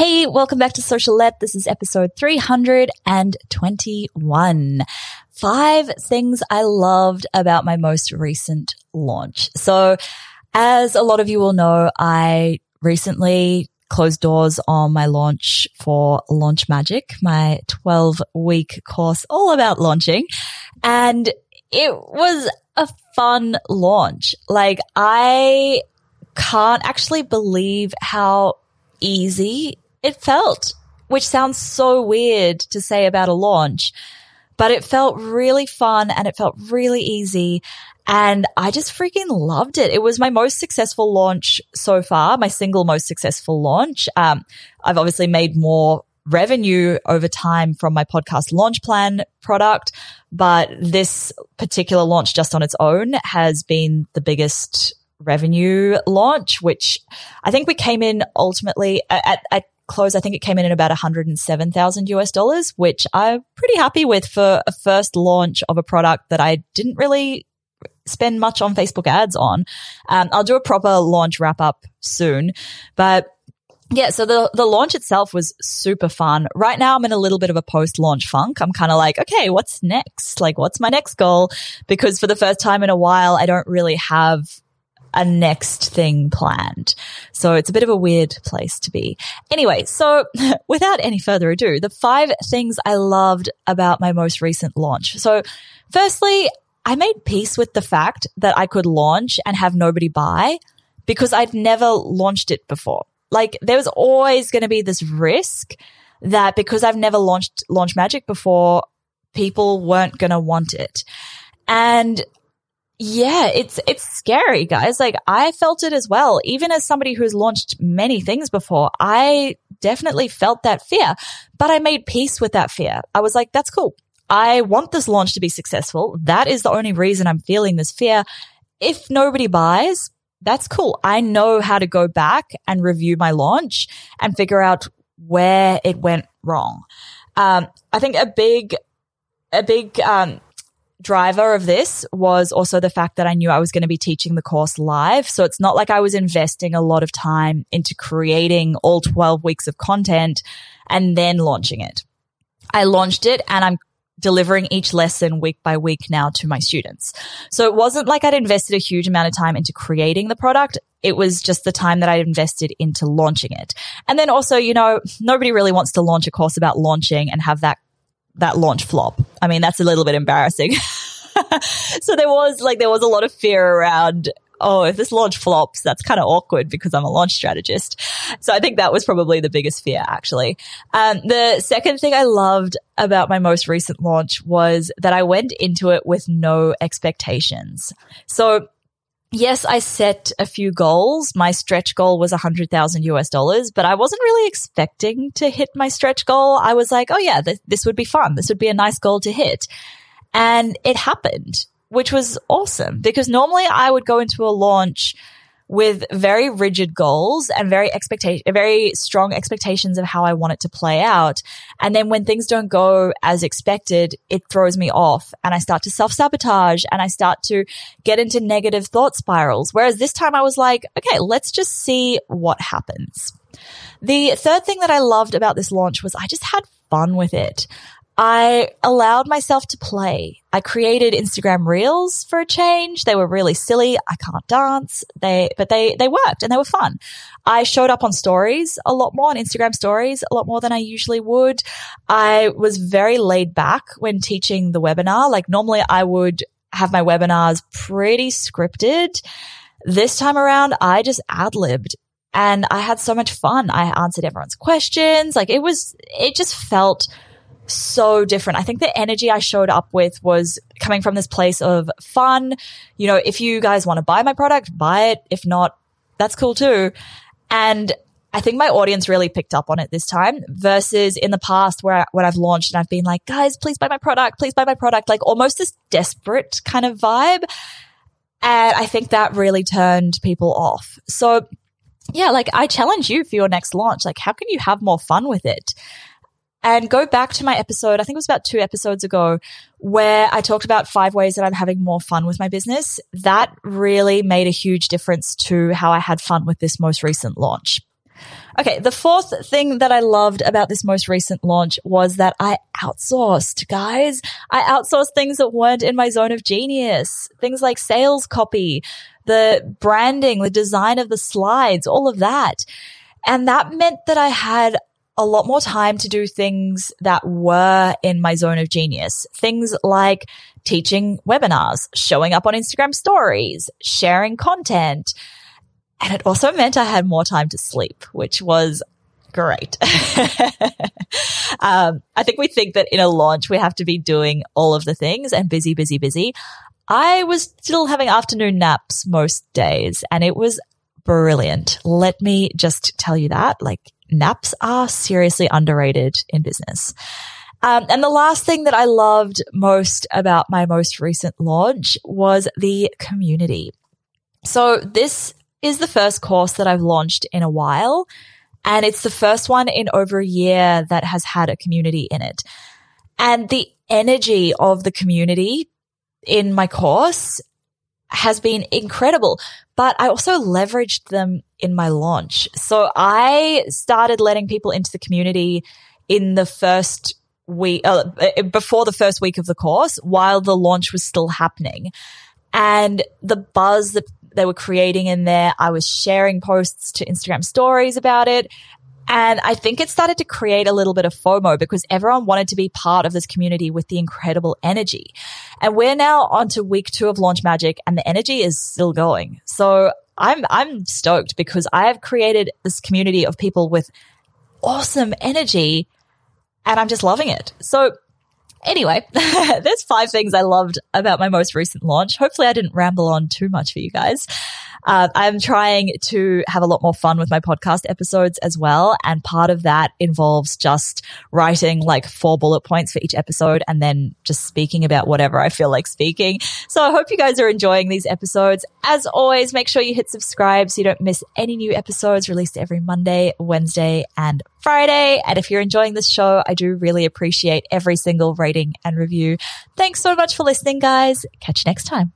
Hey, welcome back to Socialette. This is episode 321. Five things I loved about my most recent launch. So as a lot of you will know, I recently closed doors on my launch for Launch Magic, my 12 week course all about launching. And it was a fun launch. Like I can't actually believe how easy it felt, which sounds so weird to say about a launch, but it felt really fun and it felt really easy. And I just freaking loved it. It was my most successful launch so far, my single most successful launch. Um, I've obviously made more revenue over time from my podcast launch plan product, but this particular launch just on its own has been the biggest revenue launch, which I think we came in ultimately at, at close. I think it came in at about 107,000 US dollars, which I'm pretty happy with for a first launch of a product that I didn't really spend much on Facebook ads on. Um, I'll do a proper launch wrap up soon, but yeah, so the the launch itself was super fun. Right now I'm in a little bit of a post launch funk. I'm kind of like, okay, what's next? Like what's my next goal? Because for the first time in a while I don't really have a next thing planned. So it's a bit of a weird place to be. Anyway, so without any further ado, the five things I loved about my most recent launch. So firstly, I made peace with the fact that I could launch and have nobody buy because I'd never launched it before. Like there was always going to be this risk that because I've never launched Launch Magic before, people weren't going to want it. And yeah, it's, it's scary, guys. Like I felt it as well. Even as somebody who's launched many things before, I definitely felt that fear, but I made peace with that fear. I was like, that's cool. I want this launch to be successful. That is the only reason I'm feeling this fear. If nobody buys, that's cool. I know how to go back and review my launch and figure out where it went wrong. Um, I think a big, a big, um, driver of this was also the fact that I knew I was going to be teaching the course live. So it's not like I was investing a lot of time into creating all 12 weeks of content and then launching it. I launched it and I'm delivering each lesson week by week now to my students. So it wasn't like I'd invested a huge amount of time into creating the product. It was just the time that I'd invested into launching it. And then also, you know, nobody really wants to launch a course about launching and have that, that launch flop. I mean, that's a little bit embarrassing. so there was like, there was a lot of fear around oh, if this launch flops, that's kind of awkward because I'm a launch strategist. So I think that was probably the biggest fear, actually. Um, the second thing I loved about my most recent launch was that I went into it with no expectations. So yes, I set a few goals. My stretch goal was a hundred thousand US dollars, but I wasn't really expecting to hit my stretch goal. I was like, oh yeah, th- this would be fun. This would be a nice goal to hit. And it happened which was awesome because normally I would go into a launch with very rigid goals and very expectation, very strong expectations of how I want it to play out. And then when things don't go as expected, it throws me off and I start to self sabotage and I start to get into negative thought spirals. Whereas this time I was like, okay, let's just see what happens. The third thing that I loved about this launch was I just had fun with it. I allowed myself to play. I created Instagram reels for a change. They were really silly. I can't dance. They, but they, they worked and they were fun. I showed up on stories a lot more on Instagram stories, a lot more than I usually would. I was very laid back when teaching the webinar. Like normally I would have my webinars pretty scripted. This time around, I just ad libbed and I had so much fun. I answered everyone's questions. Like it was, it just felt so different. I think the energy I showed up with was coming from this place of fun. You know, if you guys want to buy my product, buy it. If not, that's cool too. And I think my audience really picked up on it this time versus in the past where when I've launched and I've been like, guys, please buy my product, please buy my product, like almost this desperate kind of vibe. And I think that really turned people off. So yeah, like I challenge you for your next launch. Like, how can you have more fun with it? And go back to my episode, I think it was about two episodes ago, where I talked about five ways that I'm having more fun with my business. That really made a huge difference to how I had fun with this most recent launch. Okay, the fourth thing that I loved about this most recent launch was that I outsourced, guys. I outsourced things that weren't in my zone of genius. Things like sales copy, the branding, the design of the slides, all of that. And that meant that I had a lot more time to do things that were in my zone of genius. Things like teaching webinars, showing up on Instagram stories, sharing content, and it also meant I had more time to sleep, which was great. um, I think we think that in a launch, we have to be doing all of the things and busy, busy, busy. I was still having afternoon naps most days and it was brilliant. Let me just tell you that like naps are seriously underrated in business. Um, and the last thing that I loved most about my most recent launch was the community. So this is the first course that I've launched in a while. And it's the first one in over a year that has had a community in it. And the energy of the community in my course has been incredible, but I also leveraged them in my launch. So I started letting people into the community in the first week, uh, before the first week of the course while the launch was still happening. And the buzz that they were creating in there. I was sharing posts to Instagram stories about it. And I think it started to create a little bit of FOMO because everyone wanted to be part of this community with the incredible energy. And we're now on to week two of Launch Magic and the energy is still going. So I'm, I'm stoked because I have created this community of people with awesome energy and I'm just loving it. So Anyway, there's five things I loved about my most recent launch. Hopefully I didn't ramble on too much for you guys. Uh, I'm trying to have a lot more fun with my podcast episodes as well. And part of that involves just writing like four bullet points for each episode and then just speaking about whatever I feel like speaking. So I hope you guys are enjoying these episodes. As always, make sure you hit subscribe so you don't miss any new episodes released every Monday, Wednesday, and Friday. And if you're enjoying this show, I do really appreciate every single rating and review. Thanks so much for listening, guys. Catch you next time.